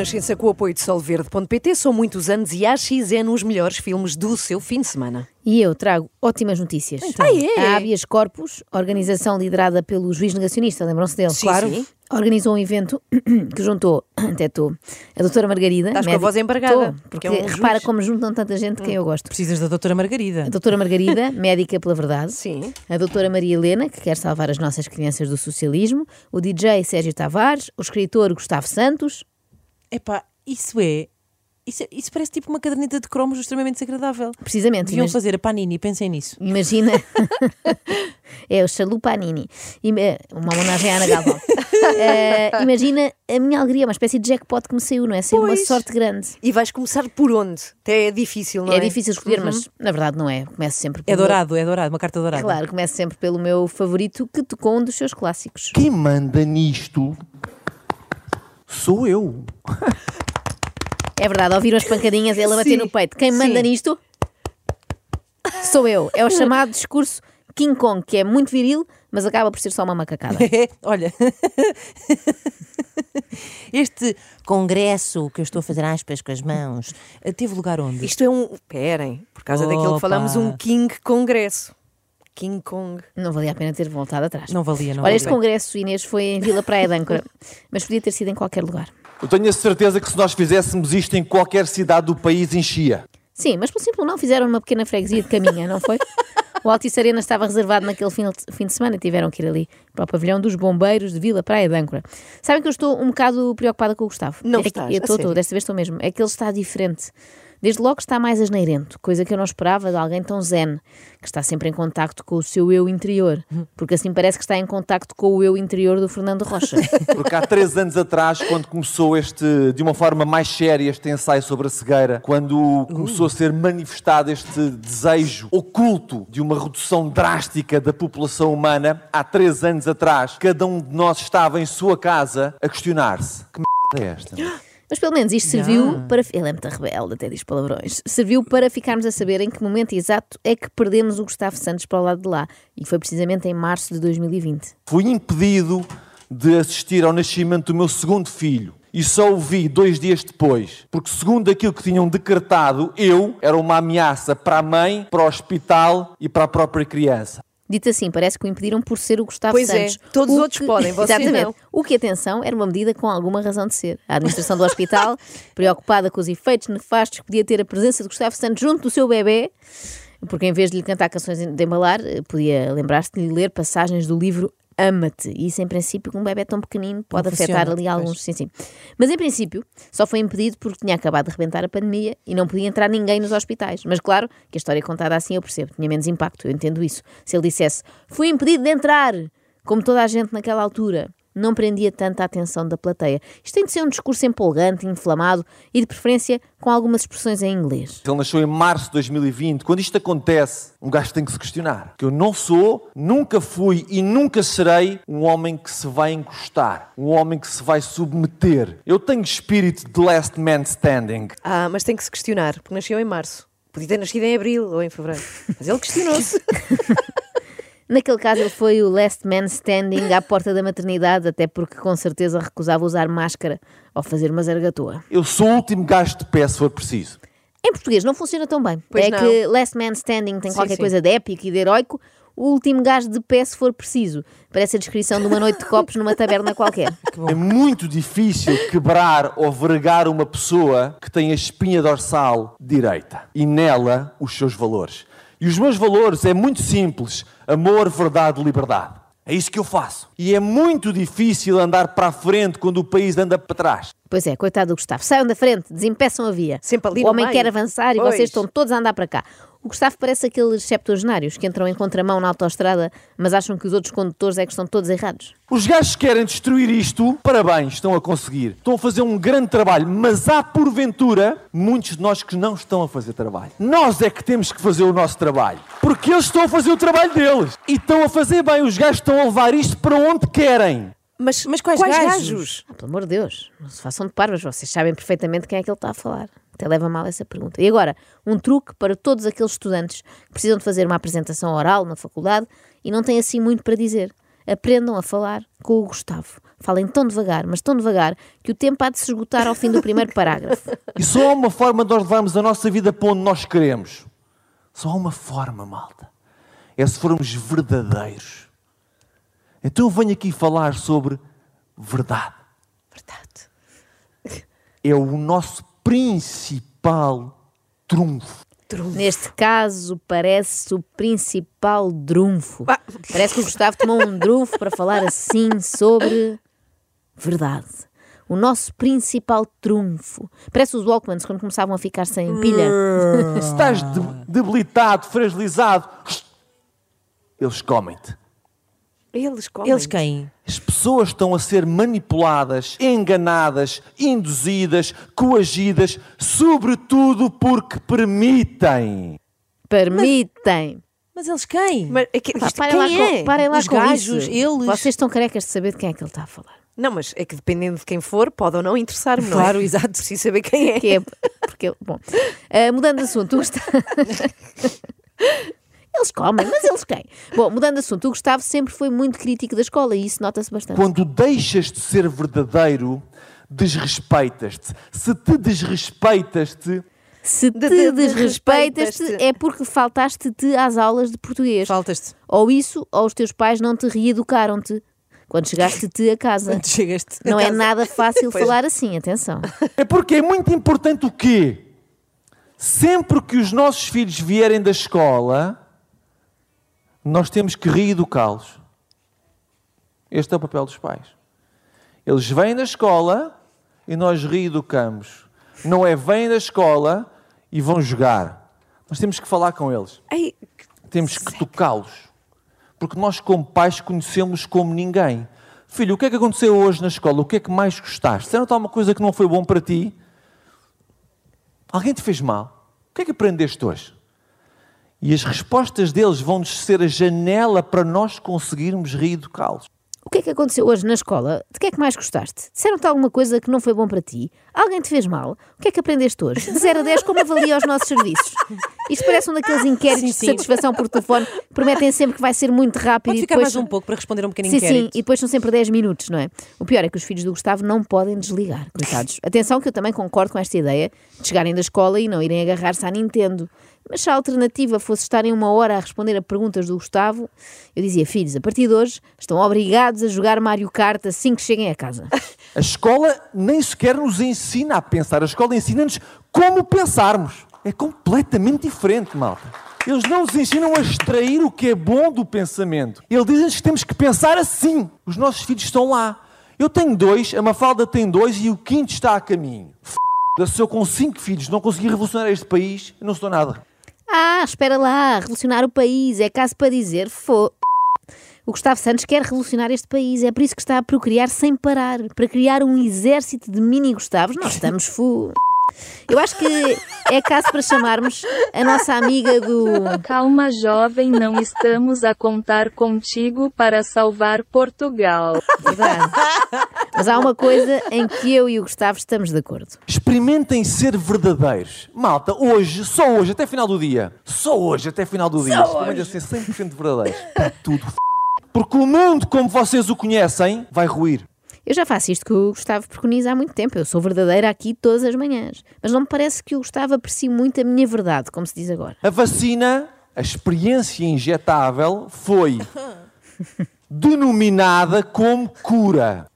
Renascença com o apoio de solverde.pt. São muitos anos e a AXN os melhores filmes do seu fim de semana. E eu trago ótimas notícias. Então. Ah, é? A Habeas Corpus, organização liderada pelo juiz negacionista, lembram-se dele? Sim, Claro. sim. Organizou um evento que juntou, até tu, a doutora Margarida. Estás com a voz embargada, Tô, porque é um repara juiz. como juntam tanta gente quem eu gosto. Precisas da doutora Margarida. A doutora Margarida, médica pela verdade. Sim. A doutora Maria Helena, que quer salvar as nossas crianças do socialismo. O DJ Sérgio Tavares. O escritor Gustavo Santos. Epá, isso é. Isso, é- isso parece tipo uma caderneta de cromos extremamente desagradável. Precisamente. Deviam imag- fazer a Panini, pensem nisso. Imagina. é o Chalupanini. Ima- Uma homenagem à Ana Galvão. Eh, imagina a minha alegria, uma espécie de jackpot que me saiu, não é? Saiu uma Pois. sorte grande. E vais começar por onde? Até é difícil, não é? É difícil escolher, mas na verdade não é. Começo sempre É dourado, é dourado, uma carta dourada. Claro, começo sempre pelo meu favorito que tocou um dos seus clássicos. Quem manda nisto sou eu. É verdade, ouviram as pancadinhas ele a bater Sim, no peito. Quem manda sim. nisto sou eu. É o chamado discurso King Kong, que é muito viril, mas acaba por ser só uma macacada. É, olha. Este congresso que eu estou a fazer aspas com as mãos eh, teve lugar onde? Isto é um. Esperem, por causa daquilo Opa. que falamos, um King Congresso. King Kong. Não valia a pena ter voltado atrás. Não valia, não Olha, valia. este congresso, Inês, foi em Vila Praia de Âncora, mas podia ter sido em qualquer lugar. Eu tenho a certeza que se nós fizéssemos isto em qualquer cidade do país, enchia. Sim, mas pelo simples não fizeram uma pequena freguesia de caminha, não foi? O Altice Arena estava reservado naquele fim de, fim de semana e tiveram que ir ali para o pavilhão dos bombeiros de Vila Praia de Âncora. Sabem que eu estou um bocado preocupada com o Gustavo. Não é que- estás, Eu estou, sério? estou, desta vez estou mesmo. É que ele está diferente. Desde logo está mais asneirento, coisa que eu não esperava de alguém tão zen, que está sempre em contacto com o seu eu interior, porque assim parece que está em contacto com o eu interior do Fernando Rocha. Porque há três anos atrás, quando começou este, de uma forma mais séria, este ensaio sobre a cegueira, quando começou a ser manifestado este desejo oculto de uma redução drástica da população humana, há três anos atrás, cada um de nós estava em sua casa a questionar-se: que merda é esta? Mas pelo menos isto serviu para. Ele é muito rebelde, até diz palavrões. Serviu para ficarmos a saber em que momento exato é que perdemos o Gustavo Santos para o lado de lá. E foi precisamente em março de 2020. Fui impedido de assistir ao nascimento do meu segundo filho. E só o vi dois dias depois, porque segundo aquilo que tinham decretado, eu era uma ameaça para a mãe, para o hospital e para a própria criança. Dito assim, parece que o impediram por ser o Gustavo Pois é, Santos. todos os O outros que- podem, você Exatamente. não. O que, atenção, era uma medida com alguma razão de ser. A administração do hospital, preocupada com os efeitos nefastos que podia ter a presença de Gustavo Santos junto do seu bebê, porque em vez de lhe cantar canções de embalar, eh, podia lembrar-se de lhe ler passagens do livro Ama-te. E isso, em princípio, com um bebê tão pequenino, pode Não afetar funciona, ali alguns. Sim, sim. Mas, em princípio, só foi impedido porque tinha acabado de rebentar a pandemia e não podia entrar ninguém nos hospitais. Mas, claro, que a história contada assim eu percebo, tinha menos impacto, eu entendo isso. Se ele dissesse, fui impedido de entrar, como toda a gente naquela altura, não prendia tanta atenção da plateia. Isto tem de ser um discurso empolgante, inflamado e, de preferência, com algumas expressões em inglês. Ele nasceu em março de 2020. Quando isto acontece, um gajo tem que se questionar. Que eu não sou, nunca fui e nunca serei um homem que se vai encostar, um homem que se vai submeter. Eu tenho espírito de last man standing. Ah, mas tem que se questionar, porque nasceu em março. Podia ter nascido em abril ou em fevereiro. Mas ele questionou-se. Naquele caso, ele foi o last man standing à porta da maternidade, até porque com certeza recusava usar máscara ao fazer uma zargatoa. Eu sou o último gajo de pé se for preciso. Em português não funciona tão bem. Pois é não. que last man standing tem Sim, qualquer sim. coisa de épico e de heroico. O último gajo de pé, se for preciso. Parece a descrição de uma noite de copos numa taberna qualquer. É muito difícil quebrar ou vergar uma pessoa que tem a espinha dorsal direita e nela os seus valores. E os meus valores é muito simples: amor, verdade, liberdade. É isso que eu faço. E é muito difícil andar para a frente quando o país anda para trás. Pois é, coitado do Gustavo. Saiam da frente, desempeçam a via. Sempre ali o homem meio. quer avançar e Pois. vocês estão todos a andar para cá. O Gustavo parece aqueles septuagenários que entram em contramão na autoestrada, mas acham que os outros condutores é que estão todos errados. Os gajos que querem destruir isto, parabéns, estão a conseguir. Estão a fazer um grande trabalho, mas há porventura muitos de nós que não estão a fazer trabalho. Nós é que temos que fazer o nosso trabalho. Porque eles estão a fazer o trabalho deles. E estão a fazer bem. Os gajos estão a levar isto para onde querem. Mas, Mas quais gajos? gajos? Ah, pelo amor de Deus, não se façam de parvas, vocês sabem perfeitamente quem é que ele está a falar. Até leva mal essa pergunta. E agora, um truque para todos aqueles estudantes que precisam de fazer uma apresentação oral na faculdade e não têm assim muito para dizer. Aprendam a falar com o Gustavo. Falem tão devagar, mas tão devagar, que o tempo há de se esgotar ao fim do primeiro parágrafo. E só há uma forma de nós levarmos a nossa vida para onde nós queremos. Só há uma forma, malta. É se formos verdadeiros. Então eu venho aqui falar sobre verdade. Verdade. É o nosso principal trunfo. Neste caso, parece o principal drunfo. Ah. Parece que o Gustavo tomou um drunfo para falar assim sobre verdade. O nosso principal trunfo. Parece os Walkmans quando começavam a ficar sem pilha. Se estás de- debilitado, fragilizado, eles comem-te. Eles comem. Eles quem? As pessoas estão a ser manipuladas, enganadas, induzidas, coagidas, sobretudo porque permitem. Permitem. Mas eles quem? Mas é que, Pá, isto, parem lá, quem com, é? parem lá Os com gajos, isso. eles. Vocês estão carecas de saber de quem é que ele está a falar. Não, mas é que dependendo de quem for, pode ou não interessar-me, não é? Claro, exato. Preciso saber quem é. Que é porque, bom, ah, mudando de assunto, o Gustavo... Eles comem, mas eles quem? Bom, mudando de assunto, o Gustavo sempre foi muito crítico da escola e isso nota-se bastante. Quando deixas de ser verdadeiro, desrespeitas-te. Se te desrespeitas-te, Se te de- desrespeitas-te é porque faltaste-te às aulas de português. Faltas-te. Ou isso, ou os teus pais não te reeducaram-te quando chegaste-te a casa. Quando chegaste. Não é casa. nada fácil Pois. falar assim, atenção. é porque é muito importante o quê? Sempre que os nossos filhos vierem da escola, nós temos que reeducá-los. Este é o papel dos pais. Eles vêm da escola e nós reeducamos. Não é vêm da escola e vão jogar. Nós temos que falar com eles. Ei, Temos que tocá-los. Porque nós, como pais, conhecemos como ninguém. Filho, o que é que aconteceu hoje na escola? O que é que mais gostaste? Disseram alguma coisa que não foi bom para ti? Alguém te fez mal? O que é que aprendeste hoje? E as respostas deles vão-nos ser a janela para nós conseguirmos reeducá-los. O que é que aconteceu hoje na escola? De que é que mais gostaste? Disseram-te alguma coisa que não foi bom para ti? Alguém te fez mal? O que é que aprendeste hoje? De 0 a 10, como avalia os nossos serviços? Isto parece um daqueles inquéritos Sim, de sim. satisfação por telefone que prometem sempre que vai ser muito rápido Pode e ficar depois... mais um pouco para responder um pequeno Sim, sim, inquérito. e depois são sempre 10 minutos, não é? O pior é que os filhos do Gustavo não podem desligar, coitados. Atenção que eu também concordo com esta ideia de chegarem da escola e não irem agarrar-se à Nintendo. Mas se a alternativa fosse estarem uma hora a responder a perguntas do Gustavo, eu dizia, filhos, a partir de hoje estão obrigados a jogar Mario Kart assim que cheguem a casa. A escola nem sequer nos ensina a pensar. A escola ensina-nos como pensarmos. É completamente diferente, malta. Eles não nos ensinam a extrair o que é bom do pensamento. Eles dizem-nos que temos que pensar assim. Os nossos filhos estão lá. Eu tenho dois, a Mafalda tem dois e o quinto está a caminho. Se eu com cinco filhos não conseguir revolucionar este país, não sou nada. Ah, espera lá, revolucionar o país, é caso para dizer, fô. O Gustavo Santos quer revolucionar este país, é por isso que está a procriar sem parar, para criar um exército de mini Gustavos. Nós estamos fu. Eu acho que é caso para chamarmos a nossa amiga do. Calma, jovem, não estamos a contar contigo para salvar Portugal. Verdade. Mas há uma coisa em que eu e o Gustavo estamos de acordo. Experimentem ser verdadeiros. Malta, hoje, só hoje, até final do dia. Só hoje, até final do dia. Experimentem ser 100% verdadeiros. Está tudo f... Porque o mundo, como vocês o conhecem, vai ruir. Eu já faço isto que o Gustavo preconiza há muito tempo. Eu sou verdadeira aqui todas as manhãs. Mas não me parece que o Gustavo aprecie muito a minha verdade, como se diz agora. A vacina, a experiência injetável, foi denominada como cura.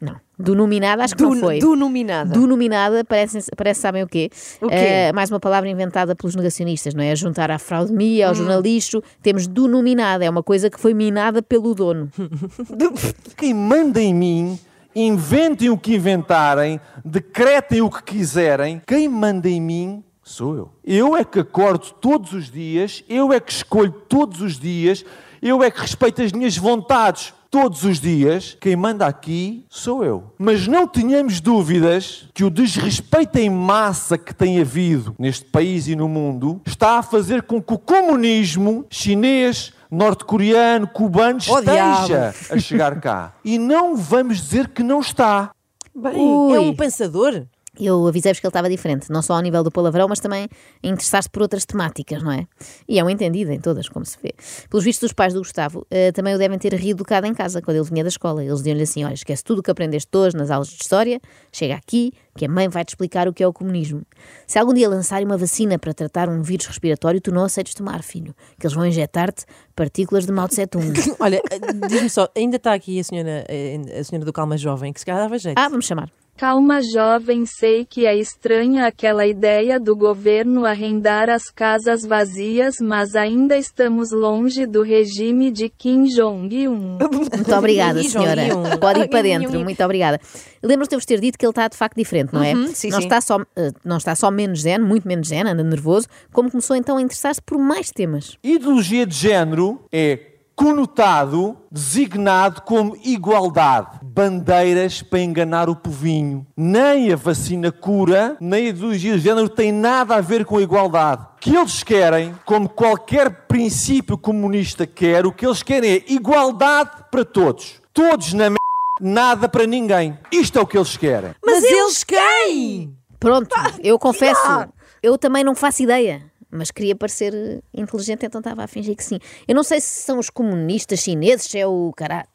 Não. Denominada, acho que do, não foi. denominada. Denominada, parece, parece sabem o quê? O quê? Eh, mais uma palavra inventada pelos negacionistas, não é? A juntar à fraudemia, Hum. ao jornalixo. Temos denominada, é uma coisa que foi minada pelo dono. Quem manda em mim, inventem o que inventarem, decretem o que quiserem. Quem manda em mim sou eu. Eu é que acordo todos os dias, eu é que escolho todos os dias, eu é que respeito as minhas vontades todos os dias. Quem manda aqui sou eu. Mas não tenhamos dúvidas que o desrespeito em massa que tem havido neste país e no mundo está a fazer com que o comunismo chinês, norte-coreano, cubano Oh, esteja a chegar cá. E não vamos dizer que não está. Bem, Ui. É um pensador? Eu avisei-vos que ele estava diferente, não só ao nível do palavrão, mas também a interessar-se por outras temáticas, não é? E é um entendido em todas, como se vê. Pelos vistos dos pais do Gustavo, eh, também o devem ter reeducado em casa, quando ele vinha da escola. Eles diziam-lhe assim: olha, esquece tudo o que aprendeste hoje nas aulas de história, chega aqui, que a mãe vai-te explicar o que é o comunismo. Se algum dia lançarem uma vacina para tratar um vírus respiratório, tu não aceites tomar, filho, que eles vão injetar-te partículas de Mao Tse Tung. Olha, eh, diz-me só, ainda está aqui a senhora, eh, a senhora do Calma Jovem, que se calhar dava jeito. Ah, vamos chamar. Calma, jovem, sei que é estranha aquela ideia do governo arrendar as casas vazias, mas ainda estamos longe do regime de Kim Jong-un. Muito obrigada, senhora. Pode ir para dentro. Muito obrigada. Lembro-se de eu vos ter dito que ele está de facto diferente, não é? Uhum, sim, não, sim. Está só, eh, não está só menos zen, muito menos zen, anda nervoso, como começou então a interessar-se por mais temas. Ideologia de género é conotado, designado como igualdade. Bandeiras para enganar o povinho. Nem a vacina cura, nem a ideologia de género tem nada a ver com a igualdade. O que eles querem, como qualquer princípio comunista quer, o que eles querem é igualdade para todos. Todos na merda, nada para ninguém. Isto é o que eles querem. Mas, eles quem? Pronto, eu confesso, eu também não faço ideia. Mas queria parecer eh, inteligente, então estava a fingir que sim. Eu não sei se são os comunistas chineses, se é o caralho.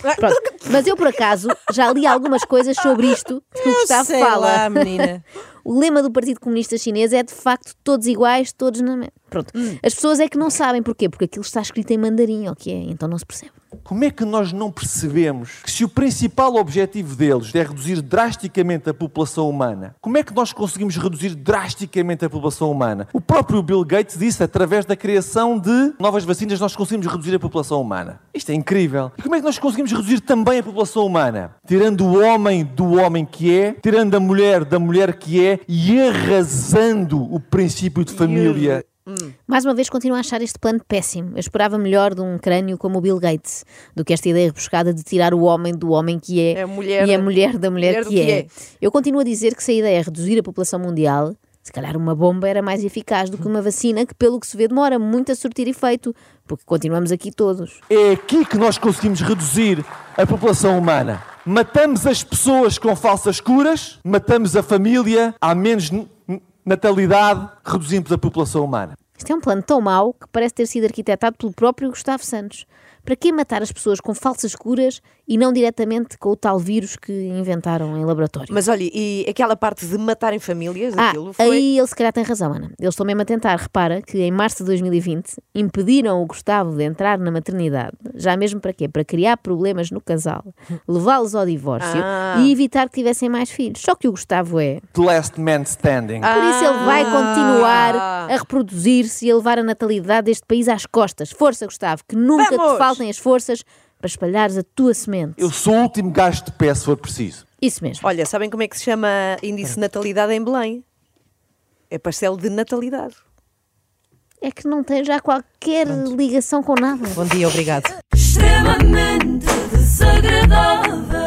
Pronto, mas eu por acaso já li algumas coisas sobre isto que o Gustavo Sei fala. lá, menina. O lema do Partido Comunista Chinês é de facto todos iguais, todos na mesma. Pronto. As pessoas é que não sabem porquê, porque aquilo está escrito em mandarim, ok? Então não se percebe. Como é que nós não percebemos que se o principal objetivo deles é reduzir drasticamente a população humana, como é que nós conseguimos reduzir drasticamente a população humana? O próprio Bill Gates disse, através da criação de novas vacinas, nós conseguimos reduzir a população humana. Isto é incrível. E como é que nós conseguimos reduzir também a população humana? Tirando o homem do homem que é, tirando a mulher da mulher que é e arrasando o princípio de família. Mais uma vez continuo a achar este plano péssimo. Eu esperava melhor de um crânio como o Bill Gates do que esta ideia rebuscada de tirar o homem do homem que é, É a mulher- e a mulher da mulher, mulher que, que é. é. Eu continuo a dizer que se a ideia é reduzir a população mundial, se calhar uma bomba era mais eficaz do que uma vacina que, pelo que se vê, demora muito a surtir efeito, porque continuamos aqui todos. É aqui que nós conseguimos reduzir a população humana. Matamos as pessoas com falsas curas, matamos a família, há menos natalidade, reduzimos a população humana. Isto é um plano tão mau que parece ter sido arquitetado pelo próprio Gustavo Santos. Para que matar as pessoas com falsas curas e não diretamente com o tal vírus que inventaram em laboratório? Mas olha, e aquela parte de matarem famílias, Ah, aquilo foi. aí ele se calhar tem razão, Ana. Eles estão mesmo a tentar. Repara que em março de 2020 impediram o Gustavo de entrar na maternidade. Já mesmo para quê? Para criar problemas no casal, levá-los ao divórcio Ah. e evitar que tivessem mais filhos. Só que o Gustavo é. The last man standing. Por isso ele vai continuar Ah. a reproduzir-se e a levar a natalidade deste país às costas. Força, Gustavo, que nunca Vamos! te faltem as forças para espalhares a tua semente. Eu sou o último gajo de pé se for preciso. Isso mesmo. Olha, sabem como é que se chama índice de natalidade em Belém? É parcelo de natalidade. É que não tem já qualquer ligação com nada. Bom dia, obrigado. extremamente desagradável.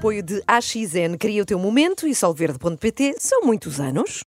Apoio de AXN, cria o teu momento e solverde.pt são muitos anos.